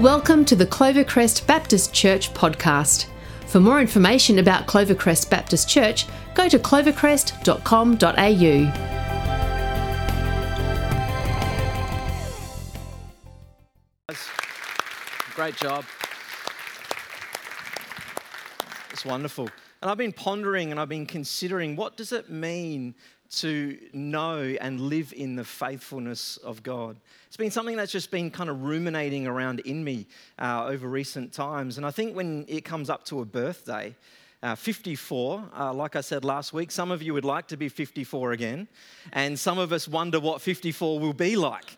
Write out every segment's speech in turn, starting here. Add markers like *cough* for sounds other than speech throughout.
Welcome to the Clovercrest Baptist Church podcast. For more information about Clovercrest Baptist Church, go to clovercrest.com.au. Great job. It's wonderful. And I've been pondering and I've been considering what does it mean to know and live in the faithfulness of God. It's been something that's just been kind of ruminating around in me uh, over recent times. And I think when it comes up to a birthday, uh, 54, uh, like I said last week, some of you would like to be 54 again, and some of us wonder what 54 will be like.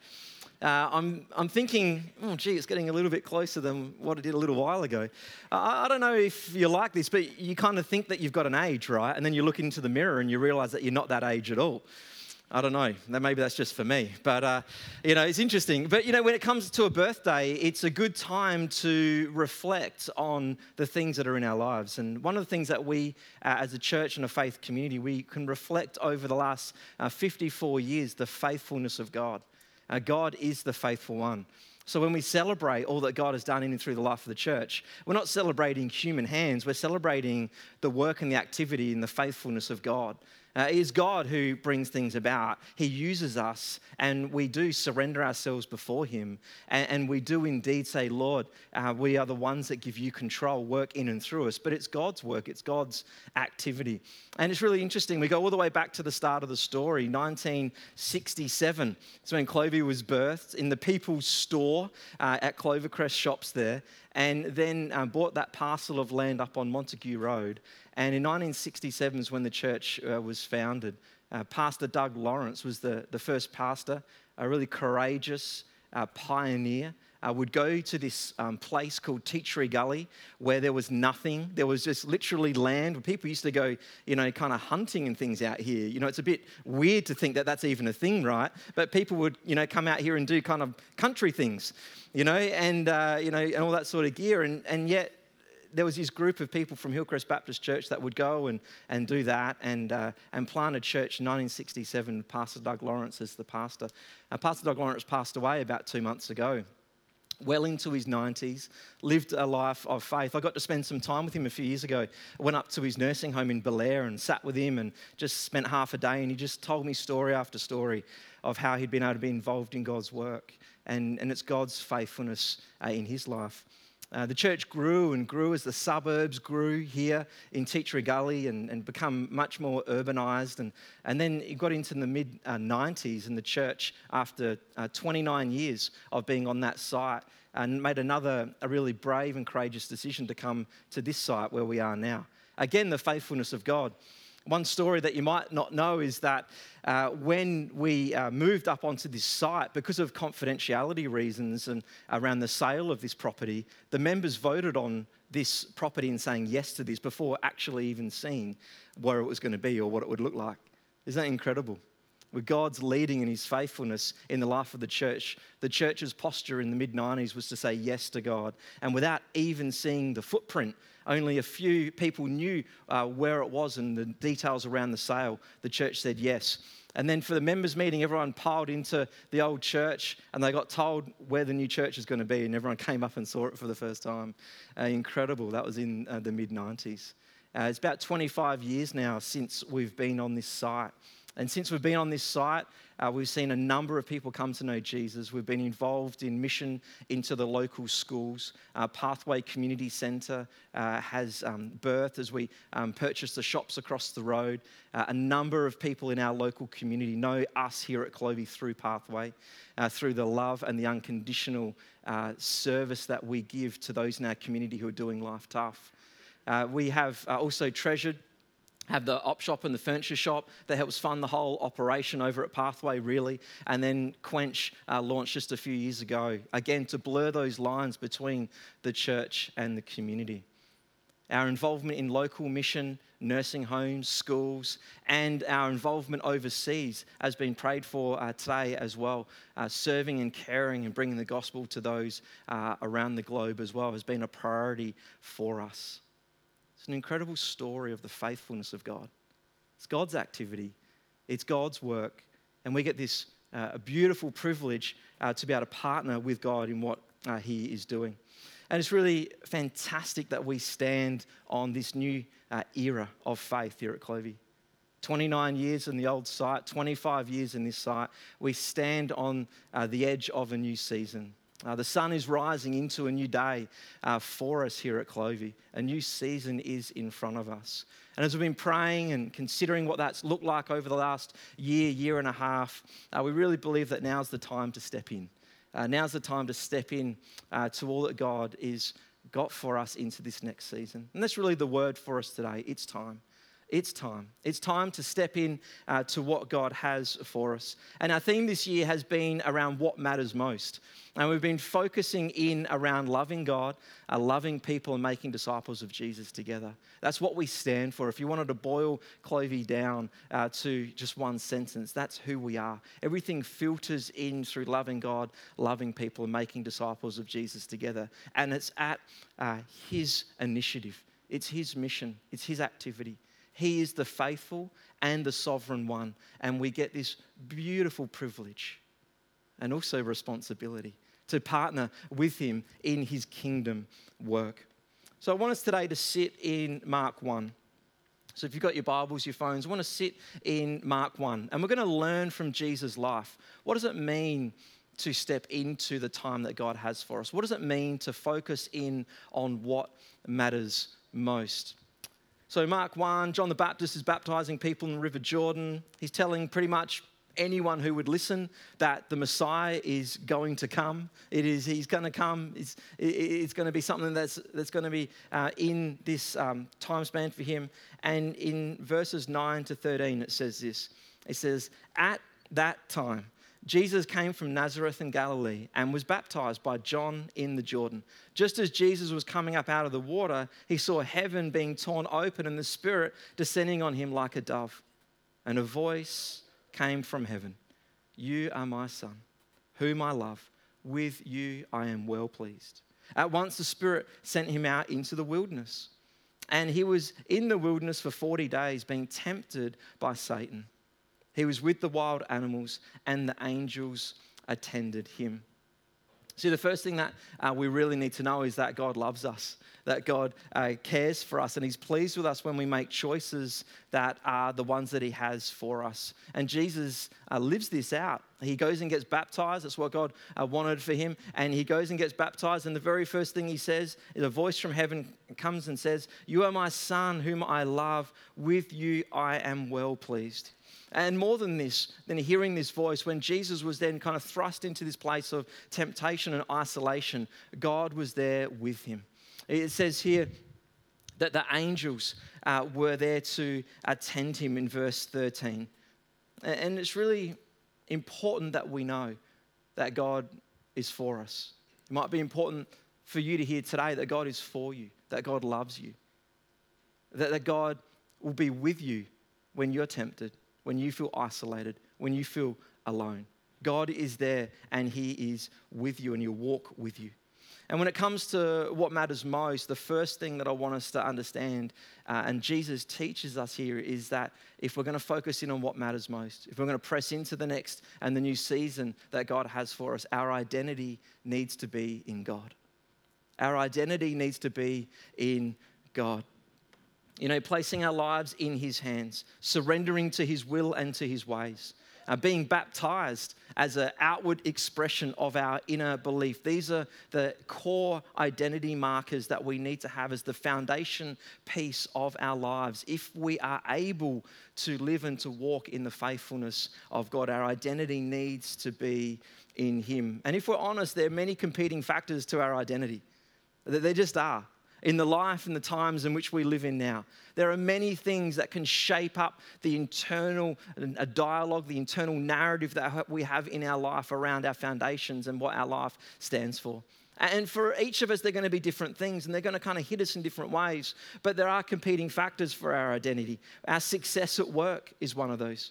Uh, I'm, I'm thinking, oh, gee, it's getting a little bit closer than what it did a little while ago. Uh, I don't know if you're like this, but you kind of think that you've got an age, right? And then you look into the mirror and you realize that you're not that age at all. I don't know. Maybe that's just for me. But, uh, you know, it's interesting. But, you know, when it comes to a birthday, it's a good time to reflect on the things that are in our lives. And one of the things that we, uh, as a church and a faith community, we can reflect over the last uh, 54 years the faithfulness of God. Uh, God is the faithful one. So when we celebrate all that God has done in and through the life of the church, we're not celebrating human hands, we're celebrating the work and the activity and the faithfulness of God. Uh, it is God who brings things about. He uses us, and we do surrender ourselves before Him. And, and we do indeed say, Lord, uh, we are the ones that give you control, work in and through us. But it's God's work, it's God's activity. And it's really interesting. We go all the way back to the start of the story, 1967. It's when Clovey was birthed in the People's Store uh, at Clovercrest Shops there and then um, bought that parcel of land up on Montague Road. And in 1967 is when the church uh, was founded. Uh, pastor Doug Lawrence was the, the first pastor, a really courageous uh, pioneer. Uh, would go to this um, place called Tea Tree Gully where there was nothing. There was just literally land. Where people used to go, you know, kind of hunting and things out here. You know, it's a bit weird to think that that's even a thing, right? But people would, you know, come out here and do kind of country things, you know, and, uh, you know, and all that sort of gear. And, and yet there was this group of people from Hillcrest Baptist Church that would go and, and do that and, uh, and plant a church in 1967. Pastor Doug Lawrence is the pastor. Uh, pastor Doug Lawrence passed away about two months ago. Well into his 90s, lived a life of faith. I got to spend some time with him a few years ago. I went up to his nursing home in Belair and sat with him and just spent half a day. And he just told me story after story of how he'd been able to be involved in God's work. And, and it's God's faithfulness uh, in his life. Uh, the church grew and grew as the suburbs grew here in Tea Tree Gully and, and become much more urbanized. And, and then it got into the mid uh, 90s, and the church, after uh, 29 years of being on that site, and made another a really brave and courageous decision to come to this site where we are now. Again, the faithfulness of God. One story that you might not know is that uh, when we uh, moved up onto this site, because of confidentiality reasons and around the sale of this property, the members voted on this property and saying yes to this before actually even seeing where it was going to be or what it would look like. Isn't that incredible? With God's leading and His faithfulness in the life of the church, the church's posture in the mid 90s was to say yes to God. And without even seeing the footprint only a few people knew uh, where it was and the details around the sale. The church said yes. And then for the members' meeting, everyone piled into the old church and they got told where the new church is going to be, and everyone came up and saw it for the first time. Uh, incredible. That was in uh, the mid 90s. Uh, it's about 25 years now since we've been on this site. And since we've been on this site, uh, we've seen a number of people come to know Jesus. We've been involved in mission into the local schools. Our Pathway Community Centre uh, has um, birthed as we um, purchased the shops across the road. Uh, a number of people in our local community know us here at Clovey through Pathway, uh, through the love and the unconditional uh, service that we give to those in our community who are doing life tough. Uh, we have also treasured have the op shop and the furniture shop that helps fund the whole operation over at Pathway, really. And then Quench uh, launched just a few years ago, again, to blur those lines between the church and the community. Our involvement in local mission, nursing homes, schools, and our involvement overseas has been prayed for uh, today as well. Uh, serving and caring and bringing the gospel to those uh, around the globe as well has been a priority for us. It's an incredible story of the faithfulness of God. It's God's activity, it's God's work, and we get this uh, beautiful privilege uh, to be able to partner with God in what uh, He is doing. And it's really fantastic that we stand on this new uh, era of faith here at Clovey. 29 years in the old site, 25 years in this site. We stand on uh, the edge of a new season. Uh, the sun is rising into a new day uh, for us here at Clovey. A new season is in front of us. And as we've been praying and considering what that's looked like over the last year, year and a half, uh, we really believe that now's the time to step in. Uh, now's the time to step in uh, to all that God is got for us into this next season. And that's really the word for us today. It's time. It's time. It's time to step in uh, to what God has for us. And our theme this year has been around what matters most. And we've been focusing in around loving God, uh, loving people, and making disciples of Jesus together. That's what we stand for. If you wanted to boil Clovey down uh, to just one sentence, that's who we are. Everything filters in through loving God, loving people, and making disciples of Jesus together. And it's at uh, His initiative, it's His mission, it's His activity. He is the faithful and the sovereign one. And we get this beautiful privilege and also responsibility to partner with Him in His kingdom work. So I want us today to sit in Mark 1. So if you've got your Bibles, your phones, I want to sit in Mark 1. And we're going to learn from Jesus' life. What does it mean to step into the time that God has for us? What does it mean to focus in on what matters most? So, Mark 1, John the Baptist is baptizing people in the River Jordan. He's telling pretty much anyone who would listen that the Messiah is going to come. It is, he's going to come. It's, it's going to be something that's, that's going to be uh, in this um, time span for him. And in verses 9 to 13, it says this It says, At that time, Jesus came from Nazareth in Galilee and was baptized by John in the Jordan. Just as Jesus was coming up out of the water, he saw heaven being torn open and the Spirit descending on him like a dove. And a voice came from heaven You are my Son, whom I love. With you I am well pleased. At once the Spirit sent him out into the wilderness. And he was in the wilderness for 40 days, being tempted by Satan. He was with the wild animals, and the angels attended him. See, the first thing that uh, we really need to know is that God loves us, that God uh, cares for us, and He's pleased with us when we make choices that are the ones that He has for us. And Jesus uh, lives this out. He goes and gets baptized. That's what God uh, wanted for him. And he goes and gets baptized. And the very first thing he says is a voice from heaven comes and says, You are my son, whom I love. With you I am well pleased. And more than this, than hearing this voice, when Jesus was then kind of thrust into this place of temptation and isolation, God was there with him. It says here that the angels uh, were there to attend him in verse 13. And it's really important that we know that God is for us. It might be important for you to hear today that God is for you, that God loves you, that, that God will be with you when you're tempted when you feel isolated, when you feel alone. God is there and He is with you and He'll walk with you. And when it comes to what matters most, the first thing that I want us to understand, uh, and Jesus teaches us here, is that if we're going to focus in on what matters most, if we're going to press into the next and the new season that God has for us, our identity needs to be in God. Our identity needs to be in God you know, placing our lives in His hands, surrendering to His will and to His ways, uh, being baptized as an outward expression of our inner belief. These are the core identity markers that we need to have as the foundation piece of our lives. If we are able to live and to walk in the faithfulness of God, our identity needs to be in Him. And if we're honest, there are many competing factors to our identity. There just are in the life and the times in which we live in now. There are many things that can shape up the internal a dialogue, the internal narrative that we have in our life around our foundations and what our life stands for. And for each of us, they're going to be different things and they're going to kind of hit us in different ways. But there are competing factors for our identity. Our success at work is one of those.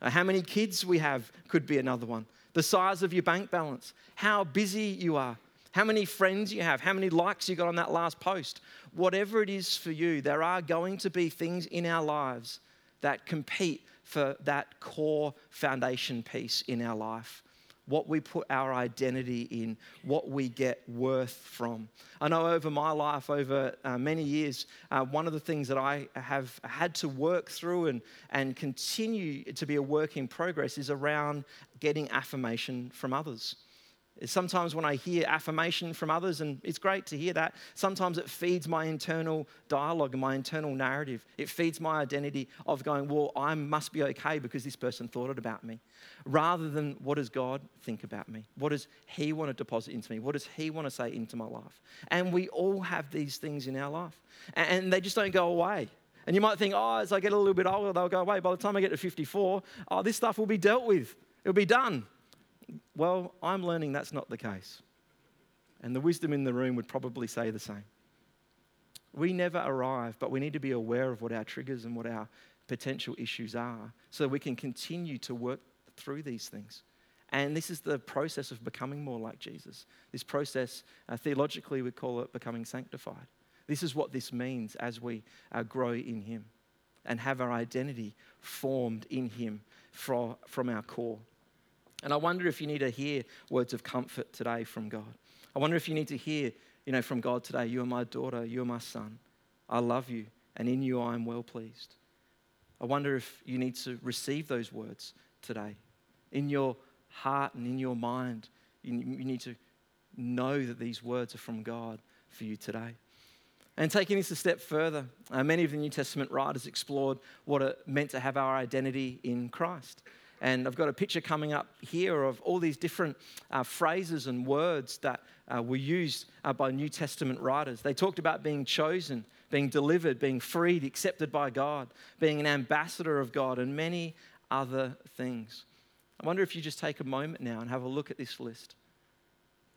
Uh, how many kids we have could be another one. The size of your bank balance, how busy you are, how many friends you have, how many likes you got on that last post. Whatever it is for you, there are going to be things in our lives that compete for that core foundation piece in our life. what we put our identity in, what we get worth from. I know over my life, over uh, many years, uh, one of the things that I have had to work through and, and continue to be a work in progress is around getting affirmation from others. Sometimes when I hear affirmation from others, and it's great to hear that, sometimes it feeds my internal dialogue and my internal narrative. It feeds my identity of going, well, I must be okay because this person thought it about me. Rather than what does God think about me? What does He want to deposit into me? What does He want to say into my life? And we all have these things in our life, and they just don't go away. And you might think, oh, as I get a little bit older, they'll go away. By the time I get to 54, oh, this stuff will be dealt with. It'll be done. Well, I'm learning that's not the case. And the wisdom in the room would probably say the same. We never arrive, but we need to be aware of what our triggers and what our potential issues are so we can continue to work through these things. And this is the process of becoming more like Jesus. This process, uh, theologically, we call it becoming sanctified. This is what this means as we uh, grow in Him and have our identity formed in Him for, from our core. And I wonder if you need to hear words of comfort today from God. I wonder if you need to hear, you know, from God today, you are my daughter, you are my son. I love you, and in you I am well pleased. I wonder if you need to receive those words today. In your heart and in your mind, you need to know that these words are from God for you today. And taking this a step further, uh, many of the New Testament writers explored what it meant to have our identity in Christ. And I've got a picture coming up here of all these different uh, phrases and words that uh, were used uh, by New Testament writers. They talked about being chosen, being delivered, being freed, accepted by God, being an ambassador of God, and many other things. I wonder if you just take a moment now and have a look at this list.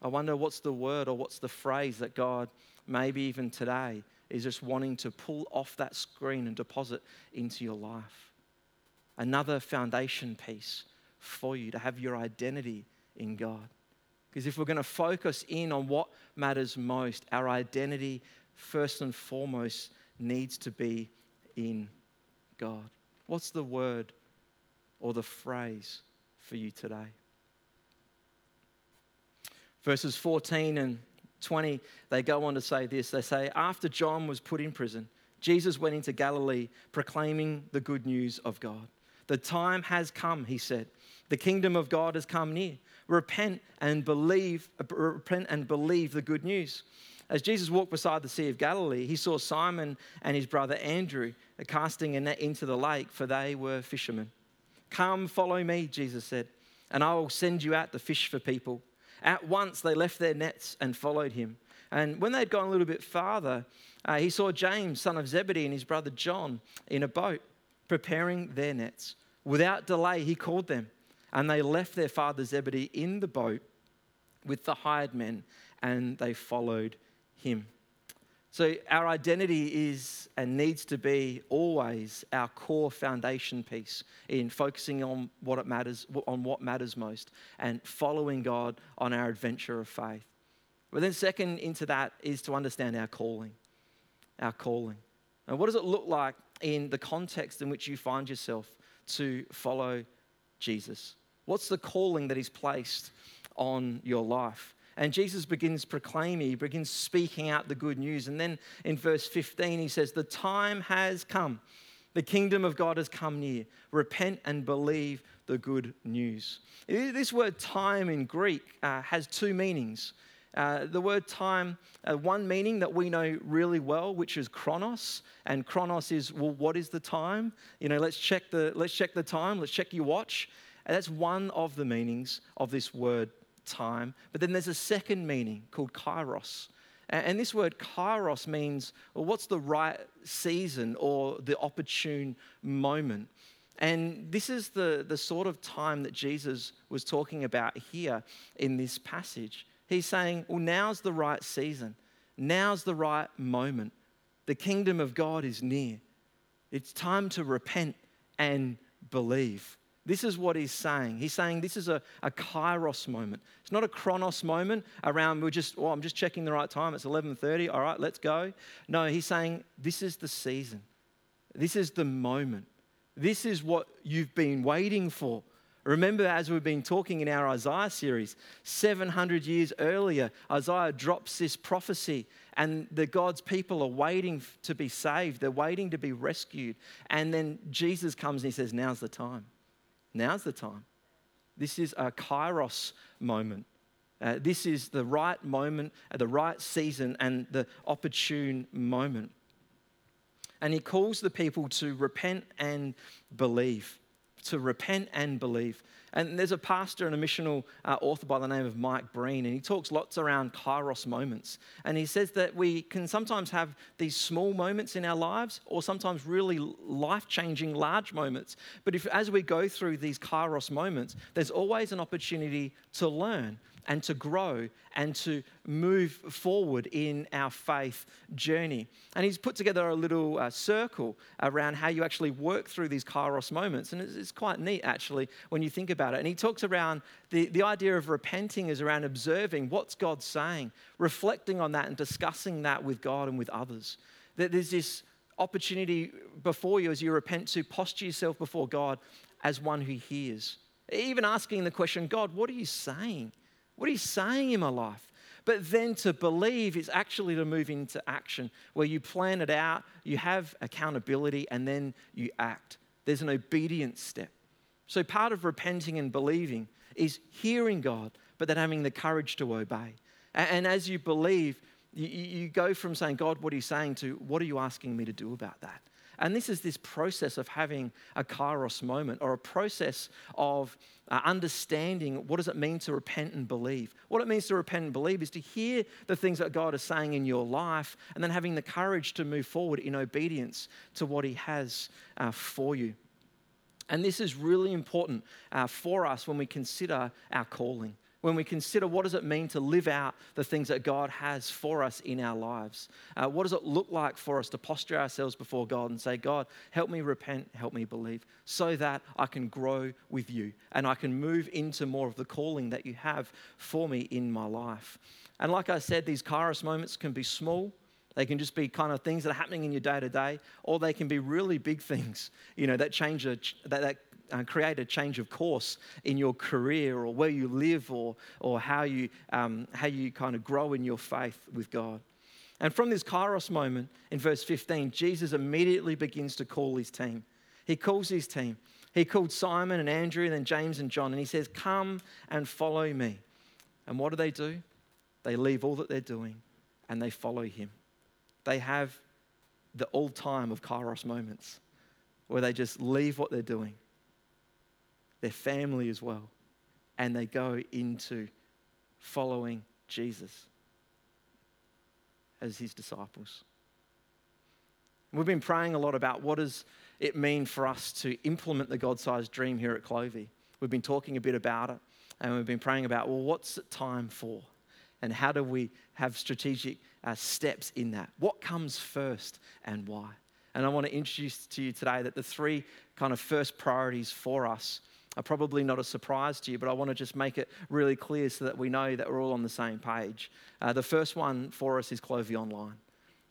I wonder what's the word or what's the phrase that God, maybe even today, is just wanting to pull off that screen and deposit into your life another foundation piece for you to have your identity in God. Because if we're going to focus in on what matters most, our identity, first and foremost, needs to be in God. What's the word or the phrase for you today? Verses 14 and 20, they go on to say this. They say, After John was put in prison, Jesus went into Galilee proclaiming the good news of God. The time has come, he said. The kingdom of God has come near. Repent and believe, repent and believe the good news. As Jesus walked beside the Sea of Galilee, he saw Simon and his brother Andrew casting a net into the lake, for they were fishermen. Come, follow me, Jesus said, and I will send you out to fish for people. At once they left their nets and followed him. And when they'd gone a little bit farther, uh, he saw James, son of Zebedee, and his brother John in a boat preparing their nets. Without delay, he called them, and they left their father Zebedee in the boat with the hired men, and they followed him. So, our identity is and needs to be always our core foundation piece in focusing on what it matters, on what matters most, and following God on our adventure of faith. But then, second into that is to understand our calling. Our calling. And what does it look like in the context in which you find yourself to follow Jesus? What's the calling that He's placed on your life? And Jesus begins proclaiming, he begins speaking out the good news. And then in verse 15, he says, The time has come. The kingdom of God has come near. Repent and believe the good news. This word time in Greek uh, has two meanings. Uh, the word time, uh, one meaning that we know really well, which is chronos, and chronos is well, what is the time? You know, let's check the let's check the time. Let's check your watch. And that's one of the meanings of this word time. But then there's a second meaning called kairos. And this word kairos means, well, what's the right season or the opportune moment? And this is the, the sort of time that Jesus was talking about here in this passage. He's saying, well, now's the right season. Now's the right moment. The kingdom of God is near. It's time to repent and believe. This is what he's saying. He's saying this is a, a kairos moment. It's not a chronos moment around we're just, oh, I'm just checking the right time. It's 11:30. All right, let's go. No, he's saying this is the season. This is the moment. This is what you've been waiting for Remember, as we've been talking in our Isaiah series, 700 years earlier, Isaiah drops this prophecy, and the God's people are waiting to be saved. They're waiting to be rescued. And then Jesus comes and he says, Now's the time. Now's the time. This is a kairos moment. Uh, this is the right moment, uh, the right season, and the opportune moment. And he calls the people to repent and believe to repent and believe. And there's a pastor and a missional uh, author by the name of Mike Breen, and he talks lots around kairos moments. And he says that we can sometimes have these small moments in our lives, or sometimes really life changing large moments. But if, as we go through these kairos moments, there's always an opportunity to learn and to grow and to move forward in our faith journey. And he's put together a little uh, circle around how you actually work through these kairos moments. And it's, it's, quite neat, actually, when you think about it. And he talks around the, the idea of repenting is around observing what's God saying, reflecting on that, and discussing that with God and with others. That there's this opportunity before you as you repent to posture yourself before God as one who hears. Even asking the question, God, what are you saying? What are you saying in my life? But then to believe is actually to move into action where you plan it out, you have accountability, and then you act. There's an obedience step. So part of repenting and believing is hearing God, but then having the courage to obey. And as you believe, you go from saying, God, what are you saying, to what are you asking me to do about that? And this is this process of having a kairos moment or a process of uh, understanding what does it mean to repent and believe. What it means to repent and believe is to hear the things that God is saying in your life and then having the courage to move forward in obedience to what He has uh, for you. And this is really important uh, for us when we consider our calling when we consider what does it mean to live out the things that God has for us in our lives. Uh, what does it look like for us to posture ourselves before God and say, God, help me repent, help me believe, so that I can grow with you and I can move into more of the calling that you have for me in my life. And like I said, these kairos moments can be small. They can just be kind of things that are happening in your day to day, or they can be really big things, you know, that change a, that, that uh, create a change of course in your career or where you live or, or how, you, um, how you kind of grow in your faith with God. And from this kairos moment in verse 15, Jesus immediately begins to call his team. He calls his team. He called Simon and Andrew and then James and John, and he says, Come and follow me. And what do they do? They leave all that they're doing and they follow him. They have the all time of kairos moments where they just leave what they're doing their family as well, and they go into following Jesus as his disciples. We've been praying a lot about what does it mean for us to implement the God-sized dream here at Clovey. We've been talking a bit about it, and we've been praying about well, what's it time for, and how do we have strategic uh, steps in that? What comes first, and why? And I want to introduce to you today that the three kind of first priorities for us are probably not a surprise to you, but I want to just make it really clear so that we know that we're all on the same page. Uh, the first one for us is Clovey Online.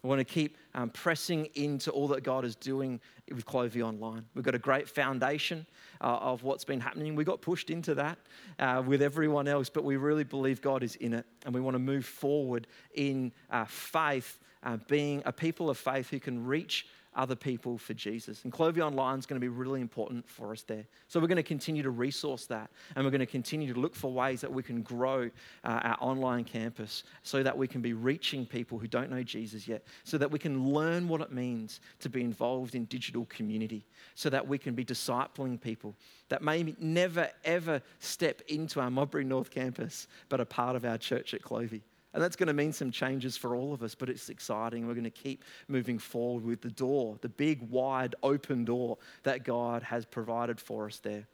We want to keep um, pressing into all that God is doing with Clovey Online. We've got a great foundation uh, of what's been happening. We got pushed into that uh, with everyone else, but we really believe God is in it, and we want to move forward in uh, faith, uh, being a people of faith who can reach other people for Jesus. And Clovey Online is going to be really important for us there. So we're going to continue to resource that and we're going to continue to look for ways that we can grow uh, our online campus so that we can be reaching people who don't know Jesus yet, so that we can learn what it means to be involved in digital community, so that we can be discipling people that may never ever step into our Modbury North campus but are part of our church at Clovey. And that's going to mean some changes for all of us, but it's exciting. We're going to keep moving forward with the door, the big, wide, open door that God has provided for us there.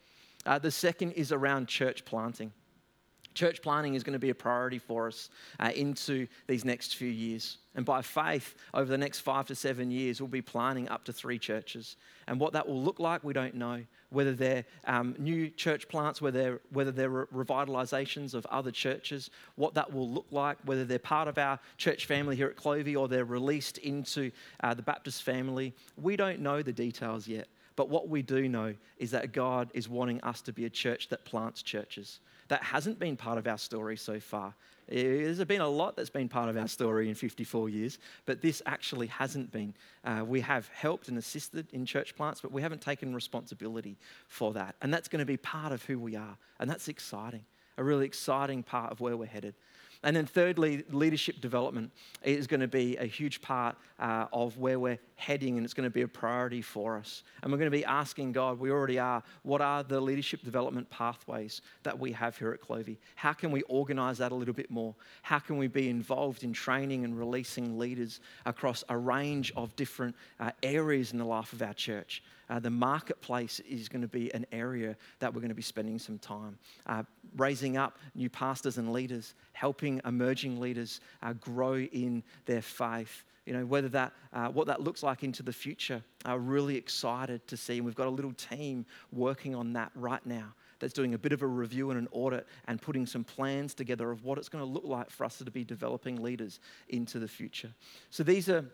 Uh, the second is around church planting. Church planting is going to be a priority for us uh, into these next few years. And by faith, over the next five to seven years, we'll be planting up to three churches. And what that will look like, we don't know. Whether they're um, new church plants, whether they're, whether they're revitalizations of other churches, what that will look like, whether they're part of our church family here at Clovey or they're released into uh, the Baptist family, we don't know the details yet. But what we do know is that God is wanting us to be a church that plants churches. That hasn't been part of our story so far. There's been a lot that's been part of our story in 54 years, but this actually hasn't been. Uh, we have helped and assisted in church plants, but we haven't taken responsibility for that. And that's going to be part of who we are. And that's exciting, a really exciting part of where we're headed. And then, thirdly, leadership development is going to be a huge part uh, of where we're heading, and it's going to be a priority for us. And we're going to be asking God, we already are, what are the leadership development pathways that we have here at Clovey? How can we organize that a little bit more? How can we be involved in training and releasing leaders across a range of different uh, areas in the life of our church? Uh, the marketplace is going to be an area that we're going to be spending some time uh, raising up new pastors and leaders, helping emerging leaders uh, grow in their faith. You know, whether that, uh, what that looks like into the future, are really excited to see. And we've got a little team working on that right now that's doing a bit of a review and an audit and putting some plans together of what it's going to look like for us to be developing leaders into the future. So these are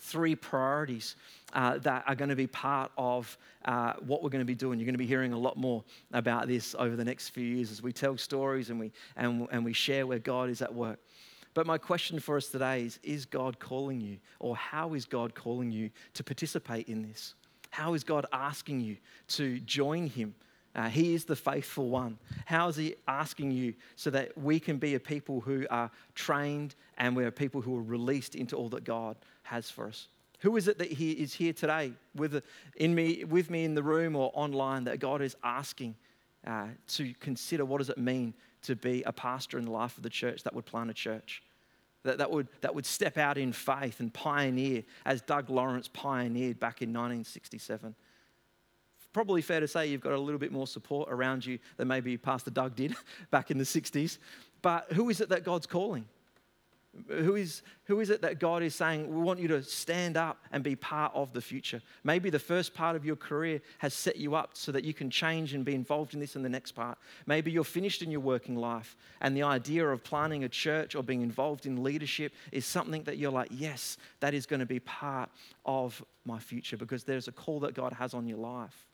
three priorities uh, that are going to be part of uh, what we're going to be doing. You're going to be hearing a lot more about this over the next few years as we tell stories and we, and, and we share where God is at work. But my question for us today is Is God calling you, or how is God calling you to participate in this? How is God asking you to join Him? Uh, he is the faithful one. How is He asking you so that we can be a people who are trained and we're people who are released into all that God has for us? Who is it that He is here today with, in me, with me in the room or online that God is asking uh, to consider what does it mean to be a pastor in the life of the church that would plant a church? That, that, would, that would step out in faith and pioneer as Doug Lawrence pioneered back in 1967 probably fair to say you've got a little bit more support around you than maybe Pastor Doug did *laughs* back in the 60s. But who is it that God's calling? Who is, who is it that God is saying, we want you to stand up and be part of the future? Maybe the first part of your career has set you up so that you can change and be involved in this in the next part. Maybe you're finished in your working life and the idea of planning a church or being involved in leadership is something that you're like, yes, that is going to be part of my future because there's a call that God has on your life.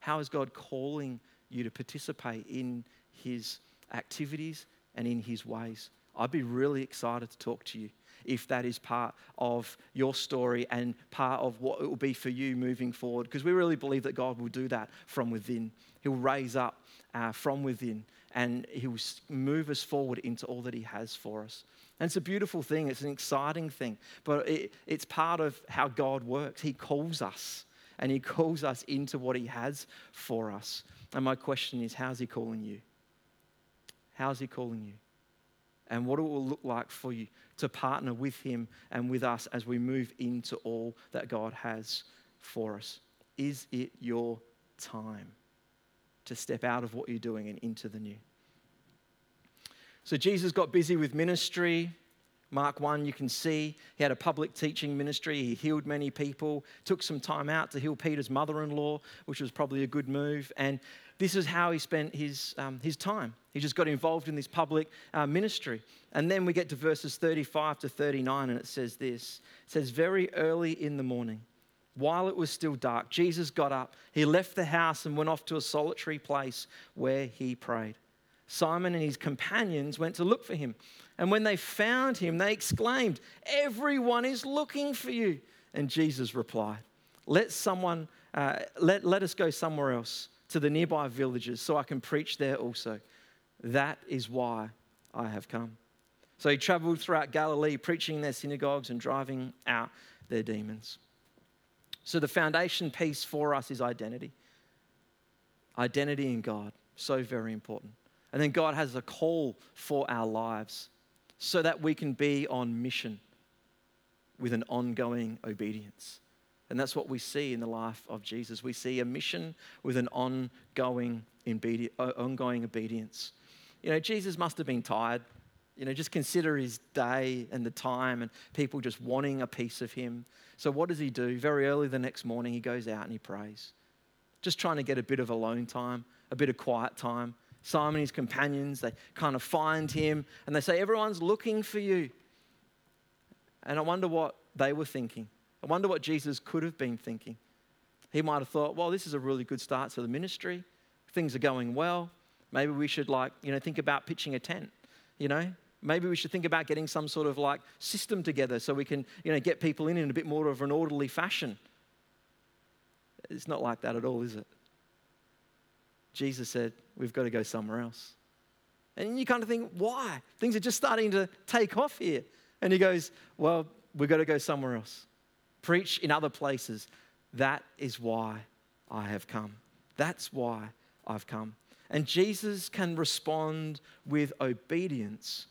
How is God calling you to participate in His activities and in His ways? I'd be really excited to talk to you if that is part of your story and part of what it will be for you moving forward. Because we really believe that God will do that from within. He'll raise up uh, from within and He'll move us forward into all that He has for us. And it's a beautiful thing, it's an exciting thing, but it, it's part of how God works. He calls us and He calls us into what He has for us. And my question is how's He calling you? How's He calling you? And what it will look like for you to partner with Him and with us as we move into all that God has for us. Is it your time to step out of what you're doing and into the new? So Jesus got busy with ministry. Mark 1, you can see he had a public teaching ministry. He healed many people, took some time out to heal Peter's mother in law, which was probably a good move. And this is how he spent his, um, his time. He just got involved in this public uh, ministry. And then we get to verses 35 to 39, and it says this It says, Very early in the morning, while it was still dark, Jesus got up. He left the house and went off to a solitary place where he prayed. Simon and his companions went to look for him. And when they found him, they exclaimed, Everyone is looking for you. And Jesus replied, Let someone, uh, let, let us go somewhere else to the nearby villages so I can preach there also. That is why I have come. So he traveled throughout Galilee, preaching in their synagogues and driving out their demons. So the foundation piece for us is identity. Identity in God, so very important. And then God has a call for our lives so that we can be on mission with an ongoing obedience. And that's what we see in the life of Jesus. We see a mission with an ongoing, ongoing obedience. You know, Jesus must have been tired. You know, just consider his day and the time and people just wanting a piece of him. So, what does he do? Very early the next morning, he goes out and he prays. Just trying to get a bit of alone time, a bit of quiet time. Simon and his companions, they kind of find him and they say, Everyone's looking for you. And I wonder what they were thinking. I wonder what Jesus could have been thinking. He might have thought, well, this is a really good start to the ministry. Things are going well. Maybe we should like, you know, think about pitching a tent, you know? Maybe we should think about getting some sort of like system together so we can, you know, get people in in a bit more of an orderly fashion. It's not like that at all, is it? Jesus said, we've got to go somewhere else. And you kind of think, why? Things are just starting to take off here. And he goes, well, we've got to go somewhere else. Preach in other places. That is why I have come. That's why I've come. And Jesus can respond with obedience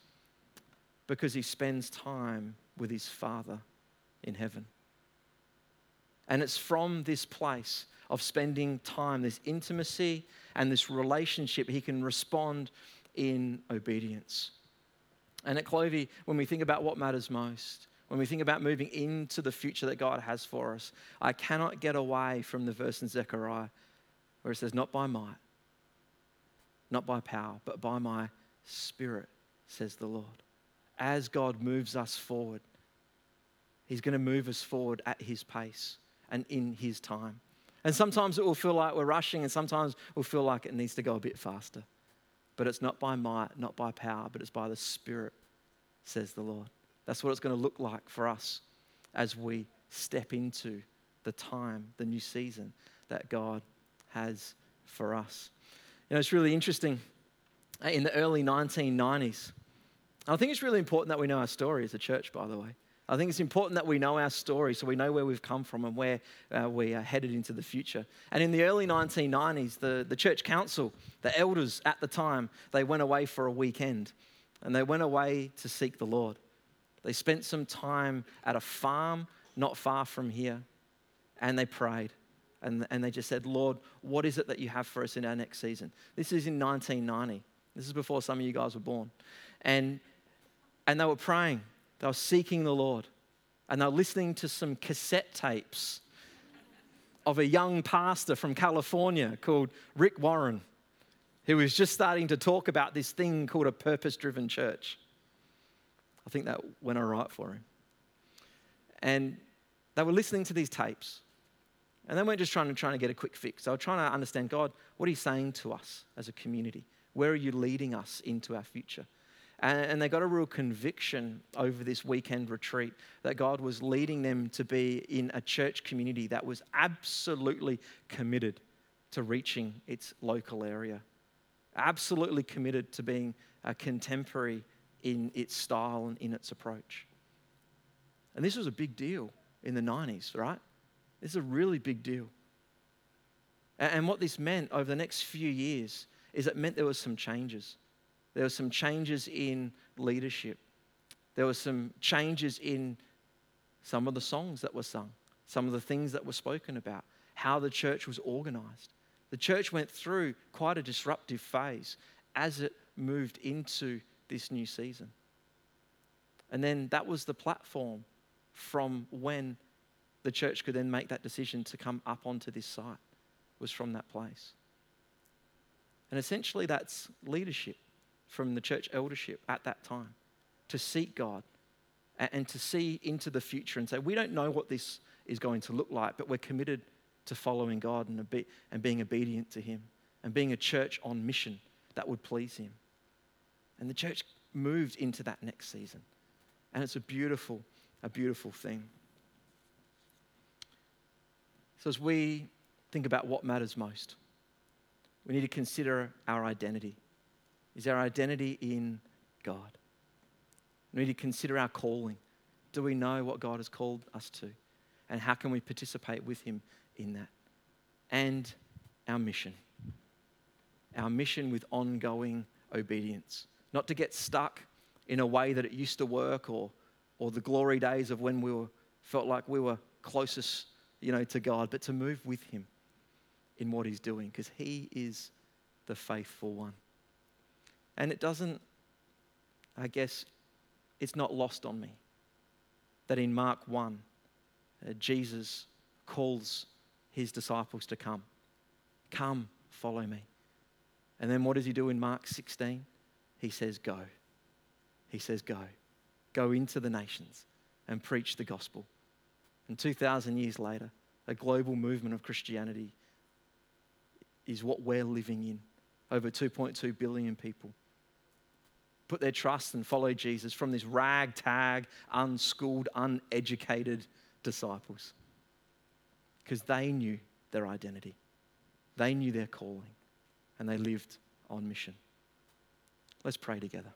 because he spends time with his Father in heaven. And it's from this place of spending time, this intimacy and this relationship, he can respond in obedience. And at Clovey, when we think about what matters most, when we think about moving into the future that God has for us, I cannot get away from the verse in Zechariah where it says, Not by might, not by power, but by my spirit, says the Lord. As God moves us forward, He's going to move us forward at His pace and in His time. And sometimes it will feel like we're rushing, and sometimes we'll feel like it needs to go a bit faster. But it's not by might, not by power, but it's by the Spirit, says the Lord. That's what it's going to look like for us as we step into the time, the new season that God has for us. You know, it's really interesting. Uh, in the early 1990s, I think it's really important that we know our story as a church, by the way. I think it's important that we know our story so we know where we've come from and where uh, we are headed into the future. And in the early 1990s, the, the church council, the elders at the time, they went away for a weekend and they went away to seek the Lord. They spent some time at a farm not far from here and they prayed. And, and they just said, Lord, what is it that you have for us in our next season? This is in 1990. This is before some of you guys were born. And, and they were praying they were seeking the Lord and they were listening to some cassette tapes of a young pastor from California called Rick Warren, who was just starting to talk about this thing called a purpose driven church. I think that went all right for him. And they were listening to these tapes. And they weren't just trying to, trying to get a quick fix. They were trying to understand God, what are you saying to us as a community? Where are you leading us into our future? And, they got a real conviction over this weekend retreat that God was leading them to be in a church community that was absolutely committed to reaching its local area, absolutely committed to being a contemporary in its style and in its approach. And this was a big deal in the 90s, right? This is a really big deal. And what this meant over the next few years is it meant there was some changes. There were some changes in leadership. There were some changes in some of the songs that were sung, some of the things that were spoken about, how the church was organized. The church went through quite a disruptive phase as it moved into this new season. And then that was the platform from when the church could then make that decision to come up onto this site, was from that place. And essentially, that's leadership from the church eldership at that time to seek God and to see into the future and say, we don't know what this is going to look like, but we're committed to following God and, and being obedient to Him and being a church on mission that would please Him. And the church moved into that next season. And it's a beautiful, a beautiful thing. So as we think about what matters most, we need to consider our identity is our identity in God. We need to consider our calling. Do we know what God has called us to? And how can we participate with Him in that? And our mission. Our mission with ongoing obedience. Not to get stuck in a way that it used to work or, or the glory days of when we were, felt like we were closest you know, to God, but to move with Him in what He's doing because He is the faithful one. And it doesn't, I guess, it's not lost on me that in Mark 1, uh, Jesus calls his disciples to come. Come, follow me. And then what does he do in Mark 16? He says, Go. He says, Go. Go into the nations and preach the gospel. And 2,000 years later, a global movement of Christianity is what we're living in. Over 2.2 billion people put their trust and follow Jesus from this ragtag, unschooled, uneducated disciples because they knew their identity, they knew their calling, and they lived on mission. Let's pray together.